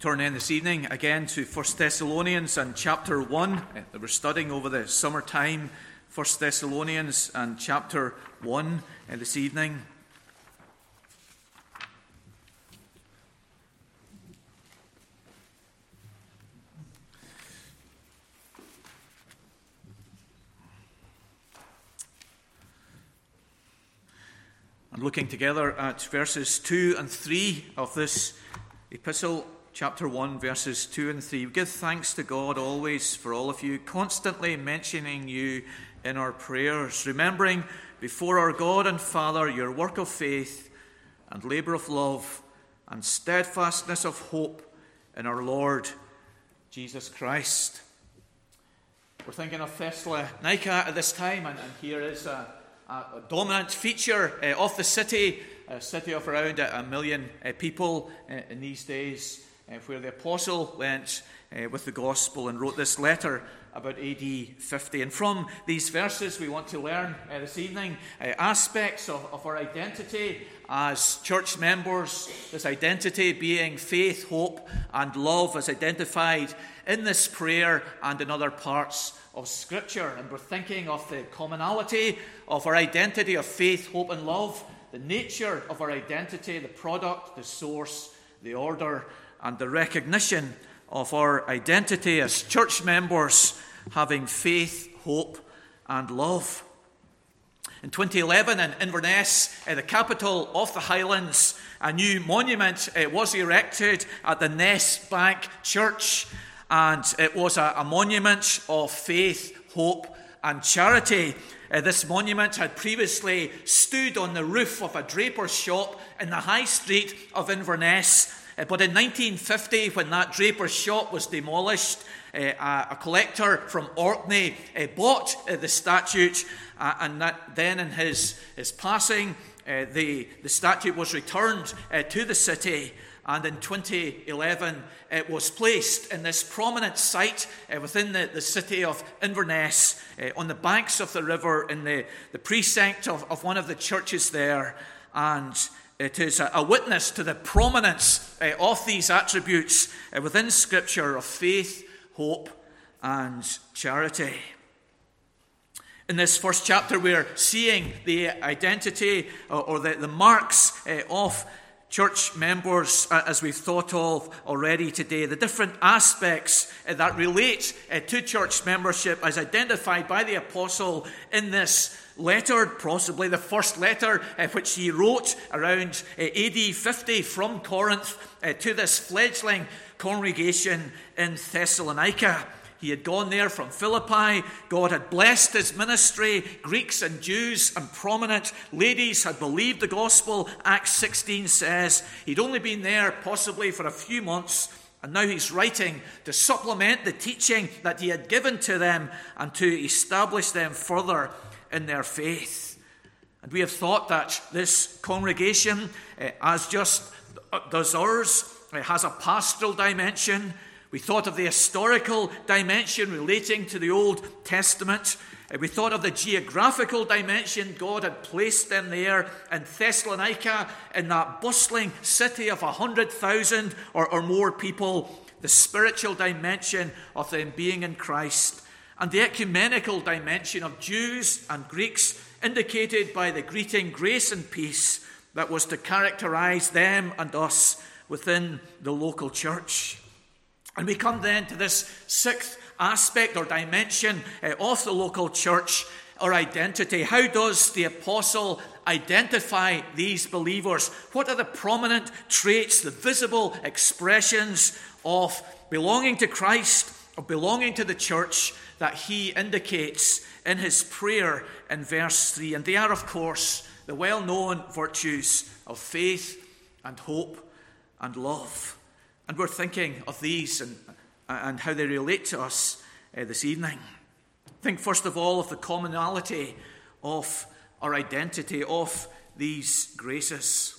turn in this evening again to 1 Thessalonians and chapter 1 uh, that we're studying over the summer time. 1 Thessalonians and chapter 1 uh, this evening. And looking together at verses 2 and 3 of this epistle chapter 1, verses 2 and 3. We give thanks to God always for all of you, constantly mentioning you in our prayers, remembering before our God and Father your work of faith and labour of love and steadfastness of hope in our Lord Jesus Christ. We're thinking of Thessalonica at this time, and, and here is a, a, a dominant feature uh, of the city, a city of around a, a million uh, people uh, in these days where the apostle went uh, with the gospel and wrote this letter about AD 50. And from these verses, we want to learn uh, this evening uh, aspects of, of, our identity as church members, this identity being faith, hope, and love as identified in this prayer and in other parts of Scripture. And we're thinking of the commonality of our identity of faith, hope, and love, the nature of our identity, the product, the source, the order, and the recognition of our identity as church members, having faith, hope, and love. In 2011, in Inverness, uh, the capital of the Highlands, a new monument uh, was erected at the Ness Bank Church, and it was a, a monument of faith, hope, and charity. Uh, this monument had previously stood on the roof of a draper's shop in the high street of Inverness but in 1950, when that draper's shop was demolished, uh, a collector from Orkney uh, bought the statue, and then in his, his passing, the, the statue was returned to the city. And in 2011, it was placed in this prominent site uh, within the, the city of Inverness, uh, on the banks of the river, in the, the precinct of, of one of the churches there. And it is a, witness to the prominence uh, of these attributes uh, within Scripture of faith, hope, and charity. In this first chapter, we're seeing the identity or, or the, marks of church members, uh, as we've thought of already today, the different aspects uh, that relate uh, to church membership as identified by the apostle in this letter, possibly the first letter which he wrote around AD 50 from Corinth to this fledgling congregation in Thessalonica. He had gone there from Philippi. God had blessed his ministry. Greeks and Jews and prominent ladies had believed the gospel. Acts 16 says he'd only been there possibly for a few months. And now he's writing to supplement the teaching that he had given to them and to establish them further in their faith. And we have thought that this congregation, uh, as just does ours, it has a pastoral dimension. We thought of the historical dimension relating to the Old Testament. Uh, we thought of the geographical dimension. God had placed them there in Thessalonica, in that bustling city of 100,000 or, or more people. The spiritual dimension of them being in Christ and the ecumenical dimension of Jews and Greeks, indicated by the greeting grace and peace that was to characterize them and us within the local church. And we come then to this sixth aspect or dimension uh, of the local church or identity. How does the apostle identify these believers? What are the prominent traits, the visible expressions of belonging to Christ, of belonging to the church, that he indicates in his prayer in verse 3. And they are, of course, the well known virtues of faith and hope and love. And we're thinking of these and, and how they relate to us uh, this evening. Think, first of all, of the commonality of our identity, of these graces.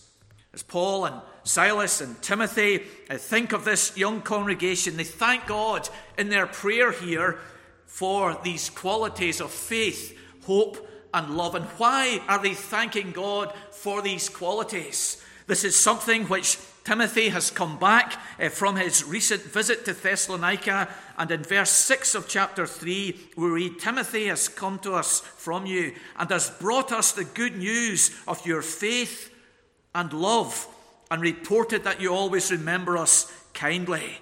As Paul and Silas and Timothy uh, think of this young congregation, they thank God in their prayer here for these qualities of faith, hope, and love. And why are they thanking God for these qualities? This is something which Timothy has come back uh, from his recent visit to Thessalonica. And in verse 6 of chapter 3, we read Timothy has come to us from you and has brought us the good news of your faith and love, and reported that you always remember us kindly.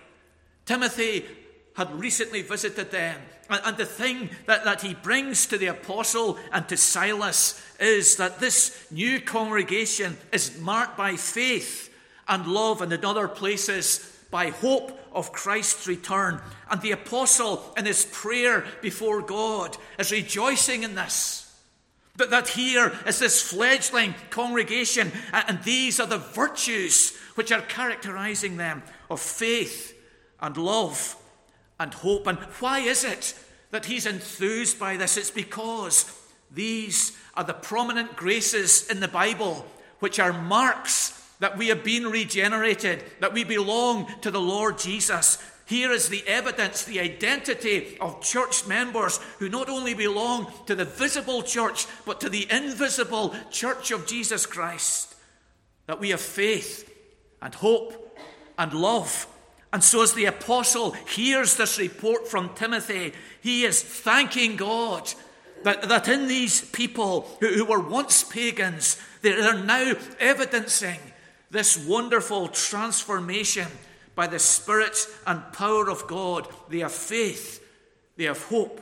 Timothy had recently visited them. And, the thing that, that he brings to the apostle and to Silas is that this new congregation is marked by faith and love, and in other places by hope of Christ's return. And the apostle, in his prayer before God, is rejoicing in this. That, that here is this fledgling congregation, and these are the virtues which are characterizing them of faith and love and hope. And why is it that he's enthused by this? It's because these are the prominent graces in the Bible which are marks that we have been regenerated, that we belong to the Lord Jesus. Here is the evidence, the identity of church members who not only belong to the visible church, but to the invisible church of Jesus Christ. That we have faith and hope and love and so, as the apostle hears this report from Timothy, he is thanking God that, that in these people who, who were once pagans, they are now evidencing this wonderful transformation by the Spirit and power of God. They have faith, they have hope,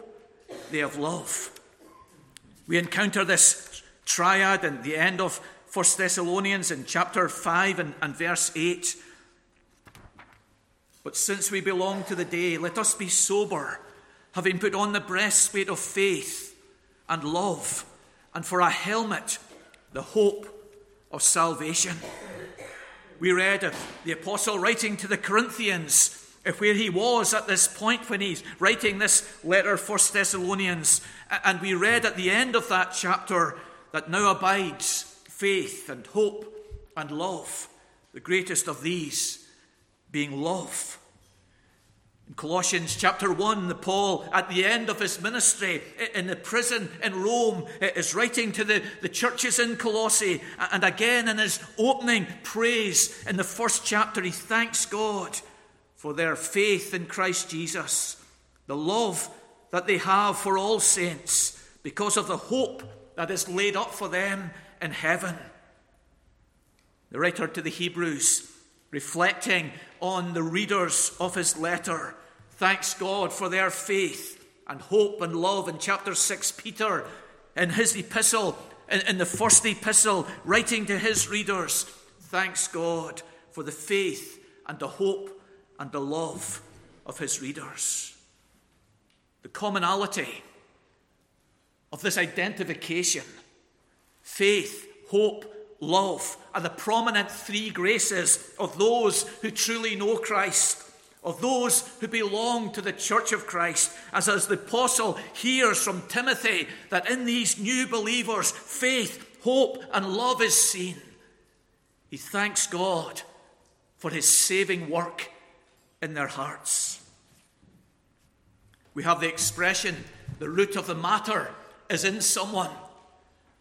they have love. We encounter this triad in the end of 1 Thessalonians in chapter 5 and, and verse 8. But since we belong to the day, let us be sober, having put on the breastplate of faith and love, and for a helmet, the hope of salvation. We read of the apostle writing to the Corinthians where he was at this point when he's writing this letter, 1 Thessalonians. And we read at the end of that chapter that now abides faith and hope and love, the greatest of these being love. In Colossians chapter 1, the Paul, at the end of his ministry in the prison in Rome, is writing to the, the churches in Colossae. And again, in his opening praise in the first chapter, he thanks God for their faith in Christ Jesus, the love that they have for all saints, because of the hope that is laid up for them in heaven. The writer to the Hebrews reflecting on the readers of his letter. Thanks God for their faith and hope and love. In chapter 6, Peter, in his epistle, in, in the first epistle, writing to his readers, thanks God for the faith and the hope and the love of his readers. The commonality of this identification faith, hope, love are the prominent three graces of those who truly know Christ, of those who belong to the church of Christ. As, as the apostle hears from Timothy that in these new believers, faith, hope, and love is seen, he thanks God for his saving work in their hearts. We have the expression, the root of the matter is in someone.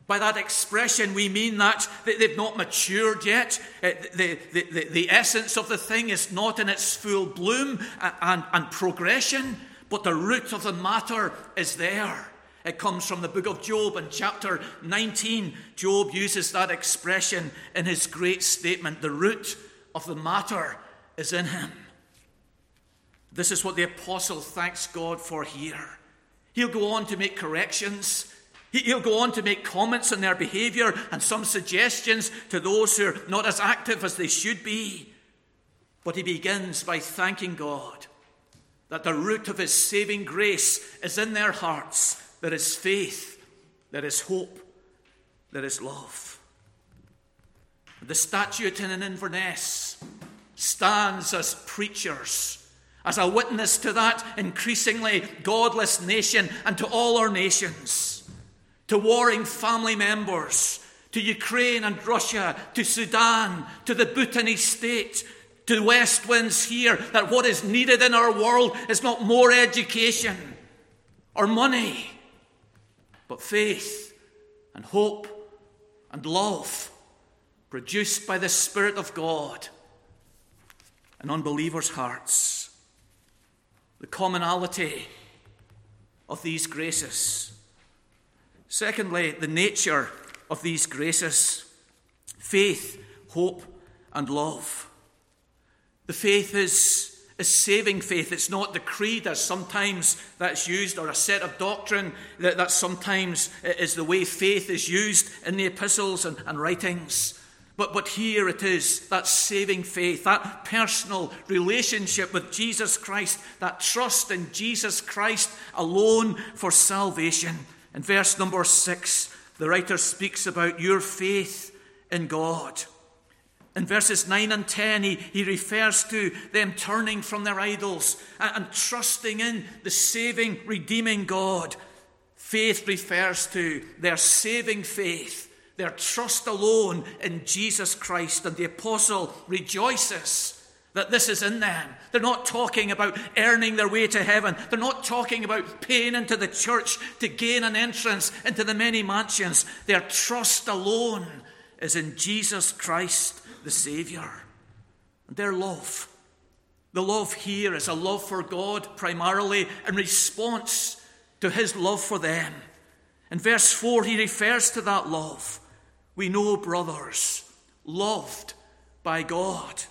By that expression, we mean that they've not matured yet. Uh, the, the, the, the essence of the thing is not in its full bloom and, and progression, but the root of the matter is there. It comes from the book of Job in chapter 19. Job uses that expression in his great statement the root of the matter is in him. This is what the apostle thanks God for here. He'll go on to make corrections. He'll go on to make comments on their behavior and some suggestions to those who are not as active as they should be. But he begins by thanking God that the root of his saving grace is in their hearts. There is faith, there is hope, there is love. The statute in Inverness stands as preachers, as a witness to that increasingly godless nation and to all our nations to warring family members, to Ukraine and Russia, to Sudan, to the Bhutanese state, to West Winds here, that what is needed in our world is not more education or money, but faith and hope and love produced by the Spirit of God in unbelievers' hearts. The commonality of these graces. Secondly, the nature of these graces faith, hope, and love. The faith is a saving faith. It's not the creed as sometimes that's used or a set of doctrine that, that sometimes is the way faith is used in the epistles and, and writings. But, but here it is that saving faith, that personal relationship with Jesus Christ, that trust in Jesus Christ alone for salvation. In verse number six, the writer speaks about your faith in God. In verses 9 and 10, he, he refers to them turning from their idols and, and trusting in the saving, redeeming God. Faith refers to their saving faith, their trust alone in Jesus Christ. And the apostle rejoices that this is in them. They're not talking about earning their way to heaven. They're not talking about paying into the church to gain an entrance into the many mansions. Their trust alone is in Jesus Christ the Saviour. And their love, the love here is a love for God primarily in response to his love for them. In verse 4, he refers to that love. We know, brothers, loved by God.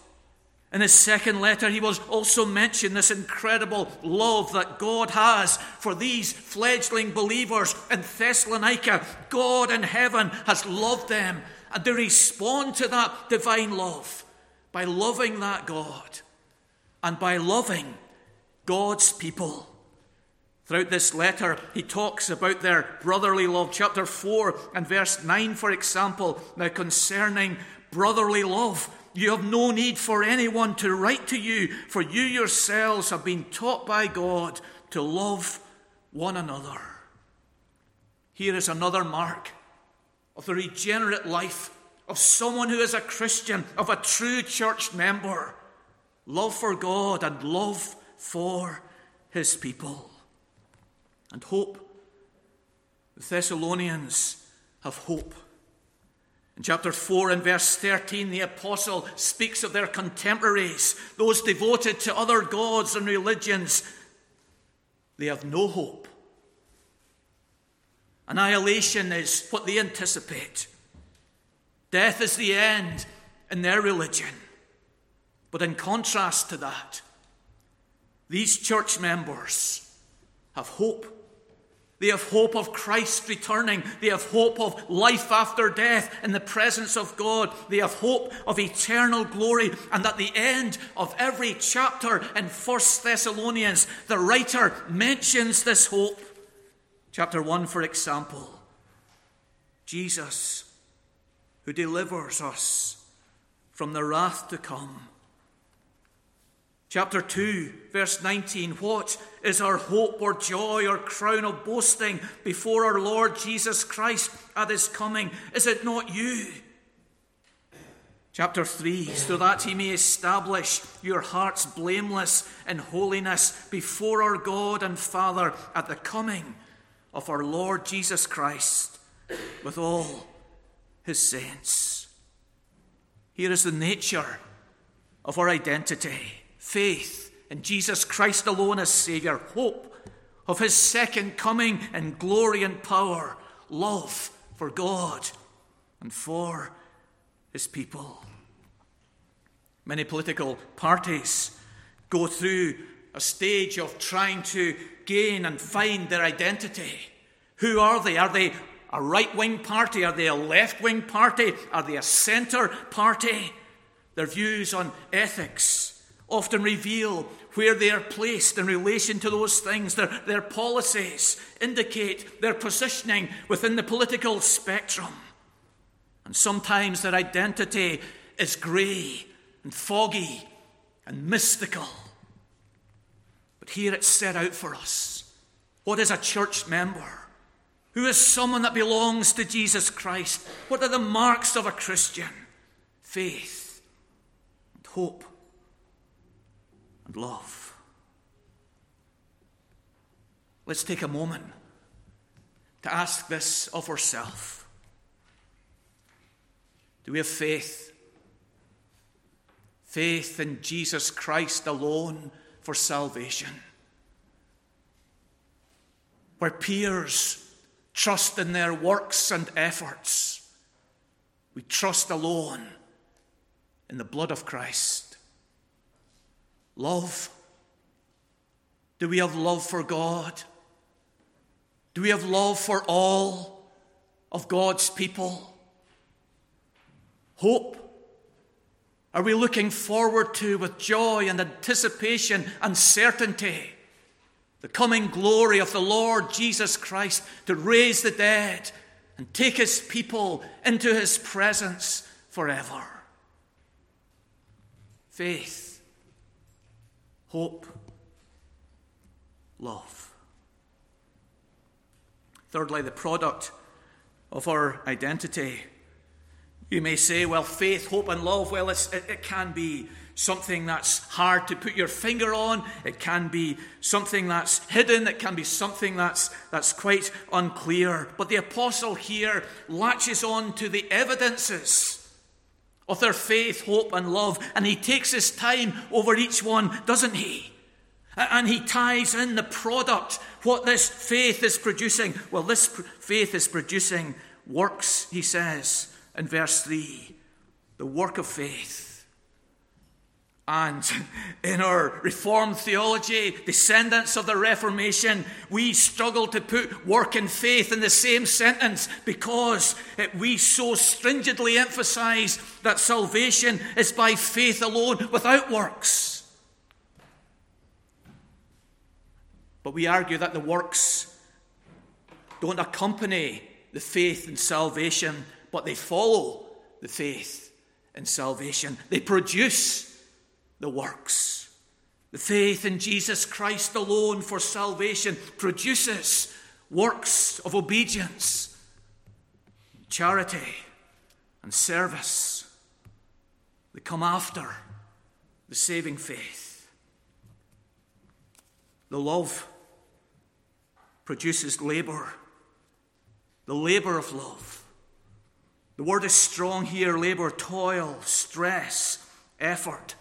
In his second letter, he will also mention this incredible love that God has for these fledgling believers in Thessalonica. God in heaven has loved them and they respond to that divine love by loving that God and by loving God's people. Throughout this letter, he talks about their brotherly love. Chapter 4 and verse 9, for example. Now, concerning brotherly love, you have no need for anyone to write to you, for you yourselves have been taught by God to love one another. Here is another mark of the regenerate life of someone who is a Christian, of a true church member. Love for God and love for his people. And hope. The Thessalonians have hope. In chapter 4 and verse 13, the apostle speaks of their contemporaries, those devoted to other gods and religions. They have no hope. Annihilation is what they anticipate. Death is the end in their religion. But in contrast to that, these church members have hope. They have hope of Christ returning. They have hope of life after death in the presence of God. They have hope of eternal glory. And at the end of every chapter in 1 Thessalonians, the writer mentions this hope. Chapter 1, for example, Jesus, who delivers us from the wrath to come. Chapter 2, verse 19 What is our hope or joy or crown of boasting before our Lord Jesus Christ at his coming? Is it not you? Chapter 3 So that he may establish your hearts blameless in holiness before our God and Father at the coming of our Lord Jesus Christ with all his saints. Here is the nature of our identity faith in Jesus Christ alone as Saviour, hope of his second coming in glory and power, love for God and for his people. Many political parties go through a stage of trying to gain and find their identity. Who are they? Are they a right wing party? Are they a left wing party? Are they a centre party? Their views on ethics often reveal where they are placed in relation to those things. Their, their policies indicate their positioning within the political spectrum. And sometimes their identity is grey and foggy and mystical. But here it's set out for us. What is a church member? Who is someone that belongs to Jesus Christ? What are the marks of a Christian? Faith and hope and love. Let's take a moment to ask this of ourselves. Do we have faith? Faith in Jesus Christ alone for salvation. Where peers trust in their works and efforts, we trust alone in the blood of Christ. Love. Do we have love for God? Do we have love for all of God's people? Hope. Are we looking forward to with joy and anticipation and certainty the coming glory of the Lord Jesus Christ to raise the dead and take his people into his presence forever? Faith, hope, love. Thirdly, the product of our identity. You may say, well, faith, hope, and love, well, it, it can be something that's hard to put your finger on. It can be something that's hidden. It can be something that's, that's quite unclear. But the apostle here latches on to the evidences of their faith, hope, and love, and he takes his time over each one, doesn't he? And he ties in the product, what this faith is producing. Well, this faith is producing works, he says in verse 3 the work of faith. And in our Reformed theology, descendants of the Reformation, we struggle to put work and faith in the same sentence because we so stringently emphasize that salvation is by faith alone without works. But we argue that the works don't accompany the faith and salvation, but they follow the faith and salvation. They produce the works. The faith in Jesus Christ alone for salvation produces works of obedience, charity, and service. They come after the saving faith. The love produces labour, the labour of love. The word is strong here labour, toil, stress, effort.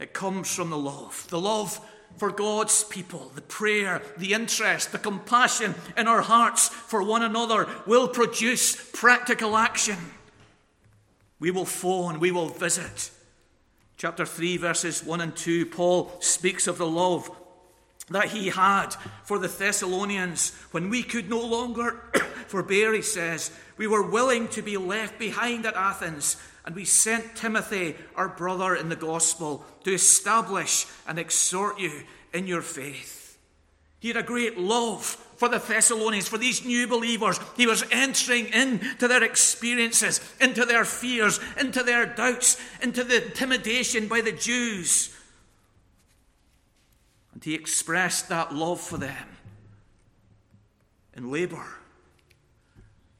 It comes from the love. The love for God's people, the prayer, the interest, the compassion in our hearts for one another will produce practical action. We will phone, we will visit. Chapter 3, verses 1 and 2, Paul speaks of the love that he had for the Thessalonians when we could no longer forbear, he says. We were willing to be left behind at Athens and we sent Timothy, our brother in the gospel, to establish and exhort you in your faith. He had a great love for the Thessalonians, for these new believers. He was entering into their experiences, into their fears, into their doubts, into the intimidation by the Jews. And he expressed that love for them in labour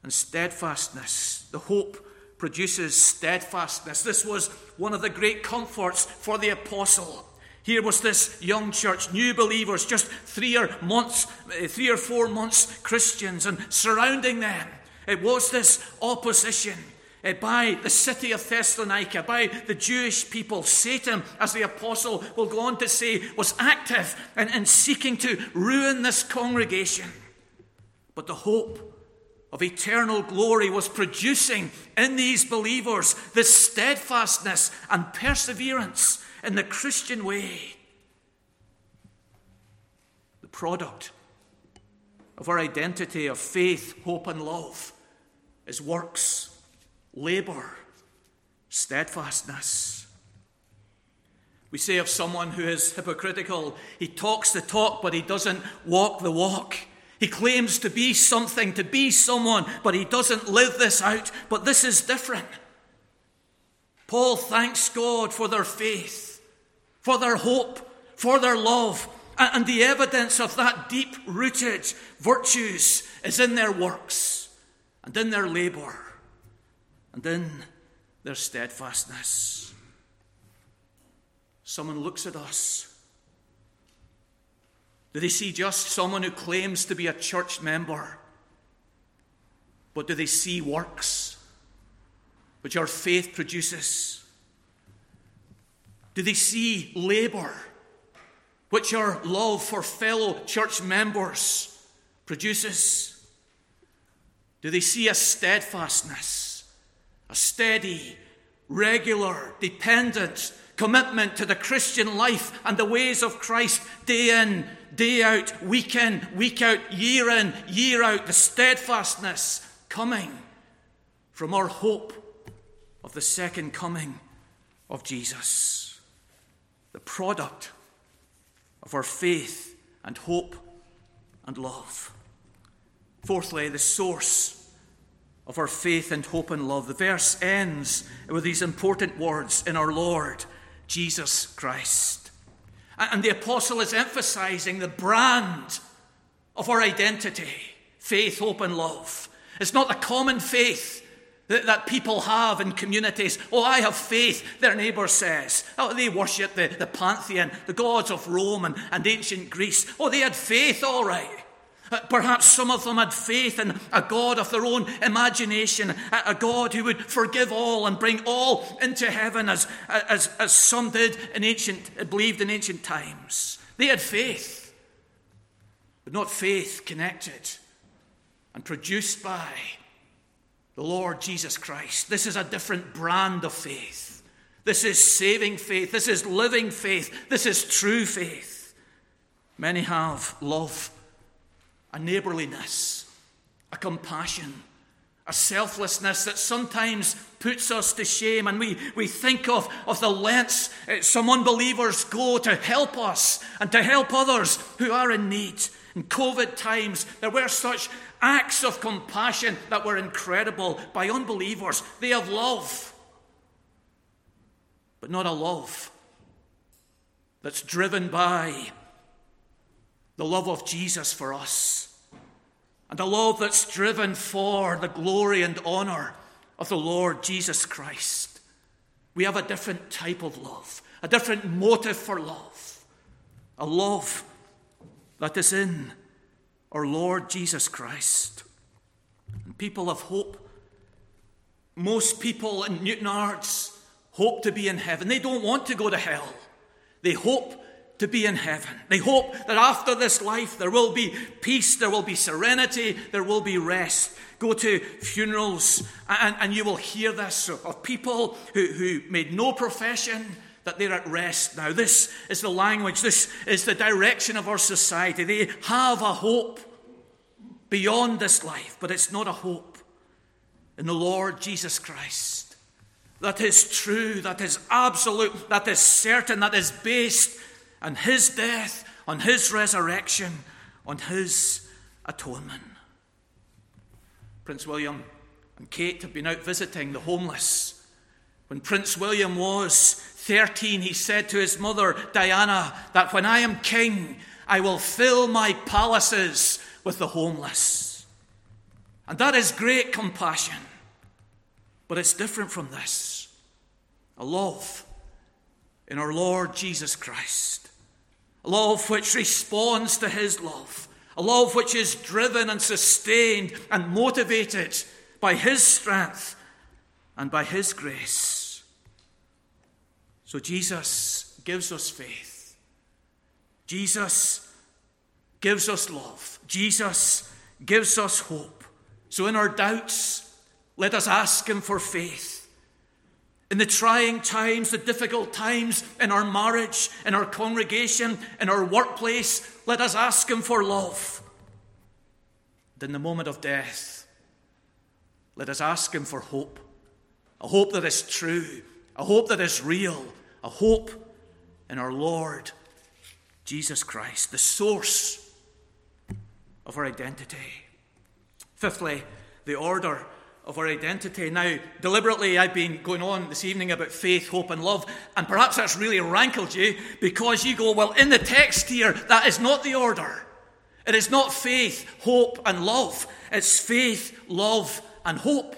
and steadfastness, the hope produces steadfastness. This was one of the great comforts for the apostle. Here was this young church, new believers, just three or months, eh, three or four months Christians, and surrounding them, it was this opposition eh, by the city of Thessalonica, by the Jewish people. Satan, as the apostle will go on to say, was active in, in seeking to ruin this congregation. But the hope of eternal glory was producing in these believers this steadfastness and perseverance in the Christian way. The product of our identity of faith, hope, and love is works, labour, steadfastness. We say of someone who is hypocritical, he talks the talk, but he doesn't walk the walk. He claims to be something, to be someone, but he doesn't live this out. But this is different. Paul thanks God for their faith, for their hope, for their love, and the evidence of that deep rooted virtues is in their works and in their labour and in their steadfastness. Someone looks at us do they see just someone who claims to be a church member? But do they see works? which our faith produces? Do they see labour, which our love for fellow church members produces? Do they see a steadfastness, a steady, regular, dependent commitment to the Christian life and the ways of Christ day in, day out, week in, week out, year in, year out, the steadfastness coming from our hope of the second coming of Jesus, the product of our faith and hope and love. Fourthly, the source of our faith and hope and love. The verse ends with these important words in our Lord Jesus Christ. And the apostle is emphasizing the brand of our identity faith, hope, and love. It's not the common faith that, that people have in communities. Oh, I have faith, their neighbour says. Oh, they worship the, the pantheon, the gods of Rome and, and ancient Greece. Oh, they had faith, all right. Uh, perhaps some of them had faith in a God of their own imagination, a God who would forgive all and bring all into heaven, as, as, as some did in ancient, believed in ancient times. They had faith, but not faith connected and produced by the Lord Jesus Christ. This is a different brand of faith. This is saving faith. This is living faith. This is true faith. Many have love a neighborliness, a compassion, a selflessness that sometimes puts us to shame. And we, we think of, of the lengths uh, some unbelievers go to help us and to help others who are in need. In COVID times, there were such acts of compassion that were incredible by unbelievers. They have love, but not a love that's driven by the love of Jesus for us, and a love that's driven for the glory and honour of the Lord Jesus Christ. We have a different type of love, a different motive for love, a love that is in our Lord Jesus Christ. And people of hope, most people in Newtownards hope to be in heaven. They don't want to go to hell. They hope to be in heaven. They hope that after this life there will be peace, there will be serenity, there will be rest. Go to funerals and, and you will hear this of people who, who made no profession that they're at rest now. This is the language, this is the direction of our society. They have a hope beyond this life, but it's not a hope in the Lord Jesus Christ. That is true, that is absolute, that is certain, that is based on his death, on his resurrection, on his atonement. Prince William and Kate have been out visiting the homeless. When Prince William was 13, he said to his mother, Diana, that when I am king, I will fill my palaces with the homeless. And that is great compassion. But it's different from this a love in our Lord Jesus Christ a love which responds to his love, a love which is driven and sustained and motivated by his strength and by his grace. So Jesus gives us faith. Jesus gives us love. Jesus gives us hope. So in our doubts, let us ask him for faith in the trying times, the difficult times in our marriage, in our congregation, in our workplace, let us ask Him for love. And in the moment of death, let us ask Him for hope a hope that is true, a hope that is real, a hope in our Lord Jesus Christ, the source of our identity. Fifthly, the order of our identity. Now, deliberately, I've been going on this evening about faith, hope, and love, and perhaps that's really rankled you because you go, well, in the text here, that is not the order. It is not faith, hope, and love. It's faith, love, and hope.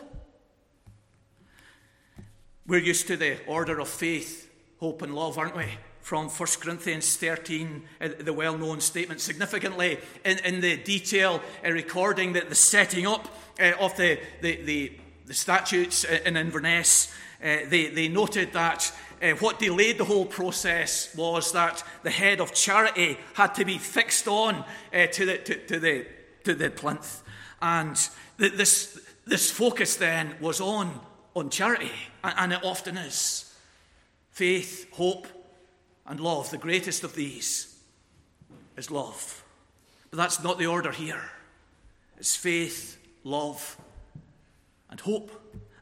We're used to the order of faith, hope, and love, aren't we? From 1 Corinthians 13, uh, the well known statement, significantly in, in the detail uh, recording that the setting up uh, of the, the, the the statutes in Inverness, uh, they, they noted that uh, what delayed the whole process was that the head of charity had to be fixed on uh, to, the, to, to, the, to the plinth. And th- this, this focus then was on, on charity, and, and it often is. Faith, hope, and love. The greatest of these is love. But that's not the order here. It's faith, love, and hope.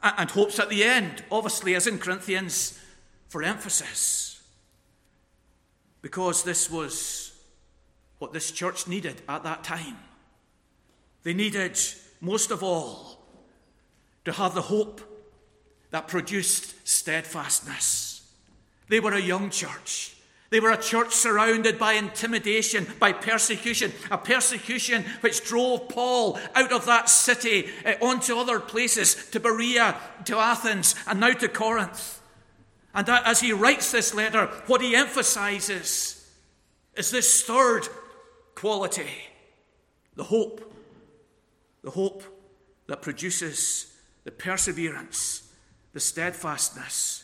And hope's at the end, obviously, as in Corinthians, for emphasis. Because this was what this church needed at that time. They needed, most of all, to have the hope that produced steadfastness. They were a young church. They were a church surrounded by intimidation, by persecution, a persecution which drove Paul out of that city uh, onto other places, to Berea, to Athens, and now to Corinth. And that, as he writes this letter, what he emphasizes is this third quality the hope. The hope that produces the perseverance, the steadfastness,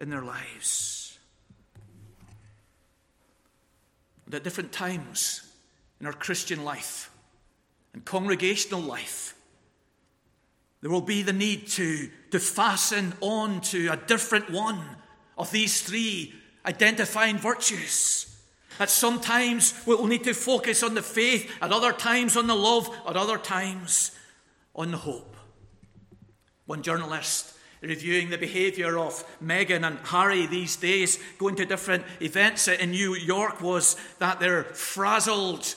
in their lives. And at different times in our Christian life and congregational life, there will be the need to, to fasten on to a different one of these three identifying virtues. At sometimes we'll need to focus on the faith, at other times on the love, at other times on the hope. One journalist reviewing the behaviour of Meghan and Harry these days, going to different events in New York, was that they're frazzled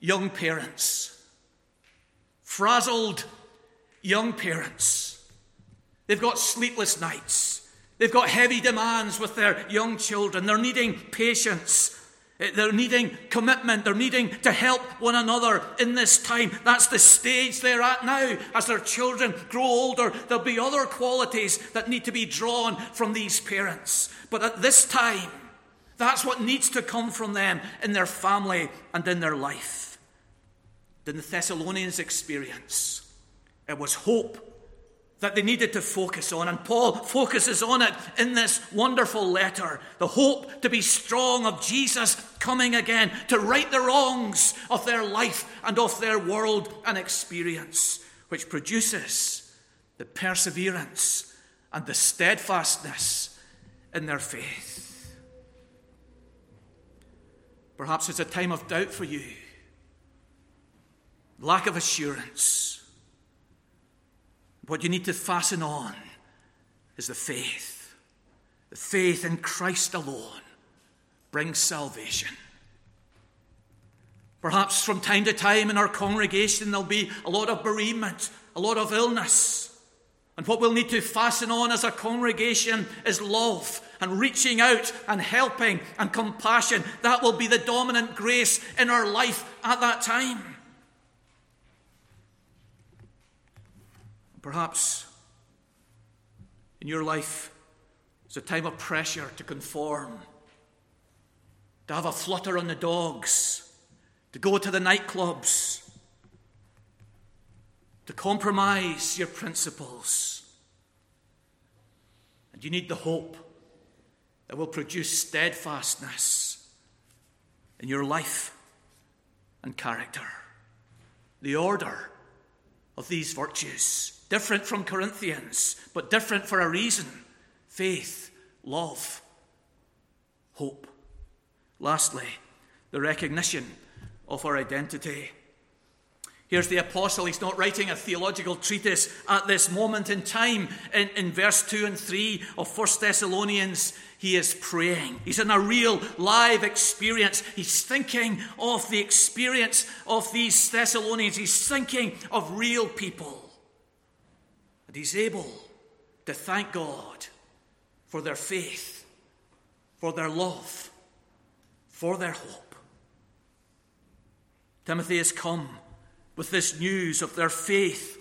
young parents. Frazzled young parents. They've got sleepless nights. They've got heavy demands with their young children. They're needing patience. They're needing commitment. They're needing to help one another in this time. That's the stage they're at now. As their children grow older, there'll be other qualities that need to be drawn from these parents. But at this time, that's what needs to come from them in their family and in their life. In the Thessalonians' experience, it was hope that they needed to focus on. And Paul focuses on it in this wonderful letter the hope to be strong of Jesus coming again, to right the wrongs of their life and of their world and experience, which produces the perseverance and the steadfastness in their faith. Perhaps it's a time of doubt for you, lack of assurance what you need to fasten on is the faith. The faith in Christ alone brings salvation. Perhaps from time to time in our congregation there'll be a lot of bereavement, a lot of illness. And what we'll need to fasten on as a congregation is love and reaching out and helping and compassion. That will be the dominant grace in our life at that time. Perhaps in your life, it's a time of pressure to conform, to have a flutter on the dogs, to go to the nightclubs, to compromise your principles. And you need the hope that will produce steadfastness in your life and character. The order of these virtues different from Corinthians, but different for a reason faith, love, hope. Lastly, the recognition of our identity. Here's the apostle. He's not writing a theological treatise at this moment in time. In, in verse 2 and 3 of 1 Thessalonians, he is praying. He's in a real live experience. He's thinking of the experience of these Thessalonians. He's thinking of real people. And he's able to thank God for their faith, for their love, for their hope. Timothy has come with this news of their faith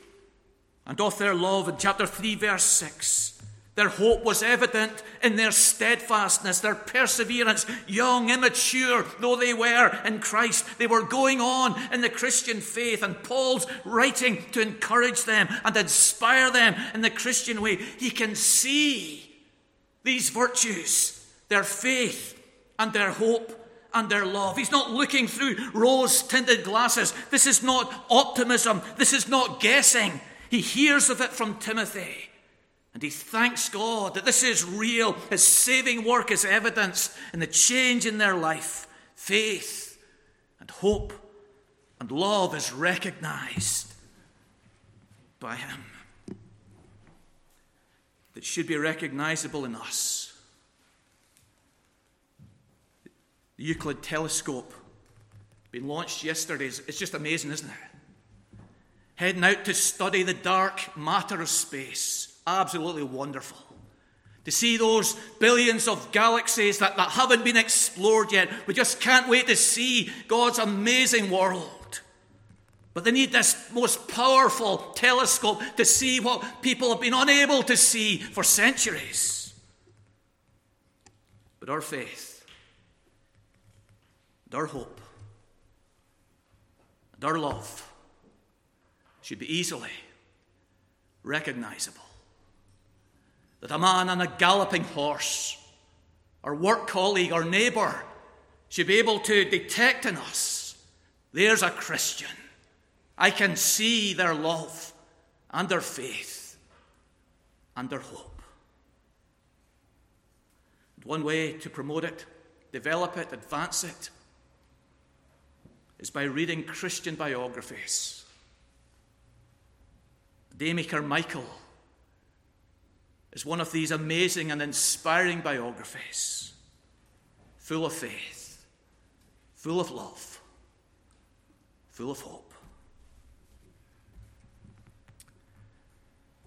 and of their love in chapter 3, verse 6 Their hope was evident in their steadfastness, their perseverance, young, immature though they were in Christ. They were going on in the Christian faith, and Paul's writing to encourage them and inspire them in the Christian way. He can see these virtues, their faith and their hope and their love. He's not looking through rose tinted glasses. This is not optimism, this is not guessing. He hears of it from Timothy. And he thanks God that this is real. His saving work is evidenced in the change in their life. Faith and hope and love is recognized by him. That should be recognizable in us. The Euclid telescope being launched yesterday. It's just amazing, isn't it? Heading out to study the dark matter of space absolutely wonderful. To see those billions of galaxies that, that haven't been explored yet. We just can't wait to see God's amazing world. But they need this most powerful telescope to see what people have been unable to see for centuries. But our faith, and our hope, and our love should be easily recognizable that a man on a galloping horse, our work colleague, our neighbour, should be able to detect in us there's a Christian. I can see their love and their faith and their hope. One way to promote it, develop it, advance it, is by reading Christian biographies. Amy Carmichael is one of these amazing and inspiring biographies, full of faith, full of love, full of hope.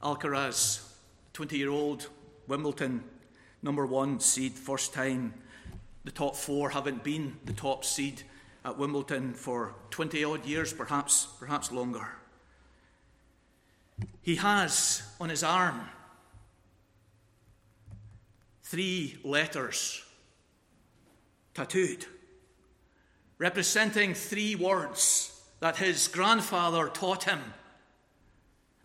Alcaraz, 20 year old Wimbledon number one seed, first time. The top four haven't been the top seed at Wimbledon for 20 odd years, perhaps, perhaps longer. He has on his arm three letters tattooed, representing three words that his grandfather taught him.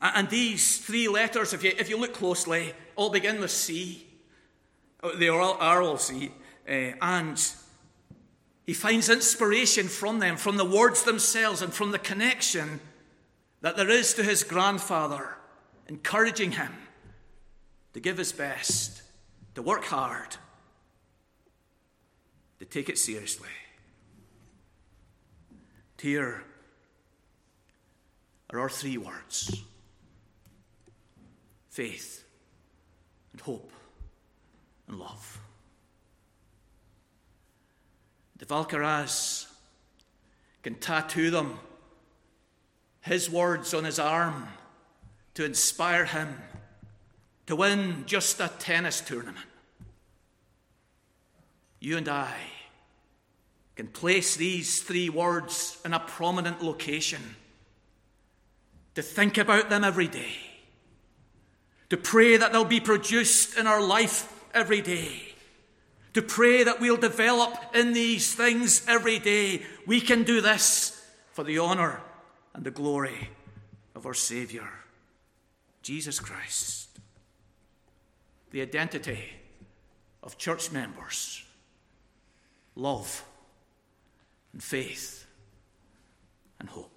And these three letters, if you, if you look closely, all begin with C. Oh, they are all, are all C. Uh, and he finds inspiration from them, from the words themselves, and from the connection that there is to his grandfather, encouraging him to give his best to work hard, to take it seriously. Here are our three words faith and hope and love. The Alcaraz can tattoo them, his words on his arm, to inspire him to win just a tennis tournament. You and I can place these three words in a prominent location, to think about them every day, to pray that they'll be produced in our life every day, to pray that we'll develop in these things every day. We can do this for the honour and the glory of our Saviour, Jesus Christ the identity of church members love and faith and hope.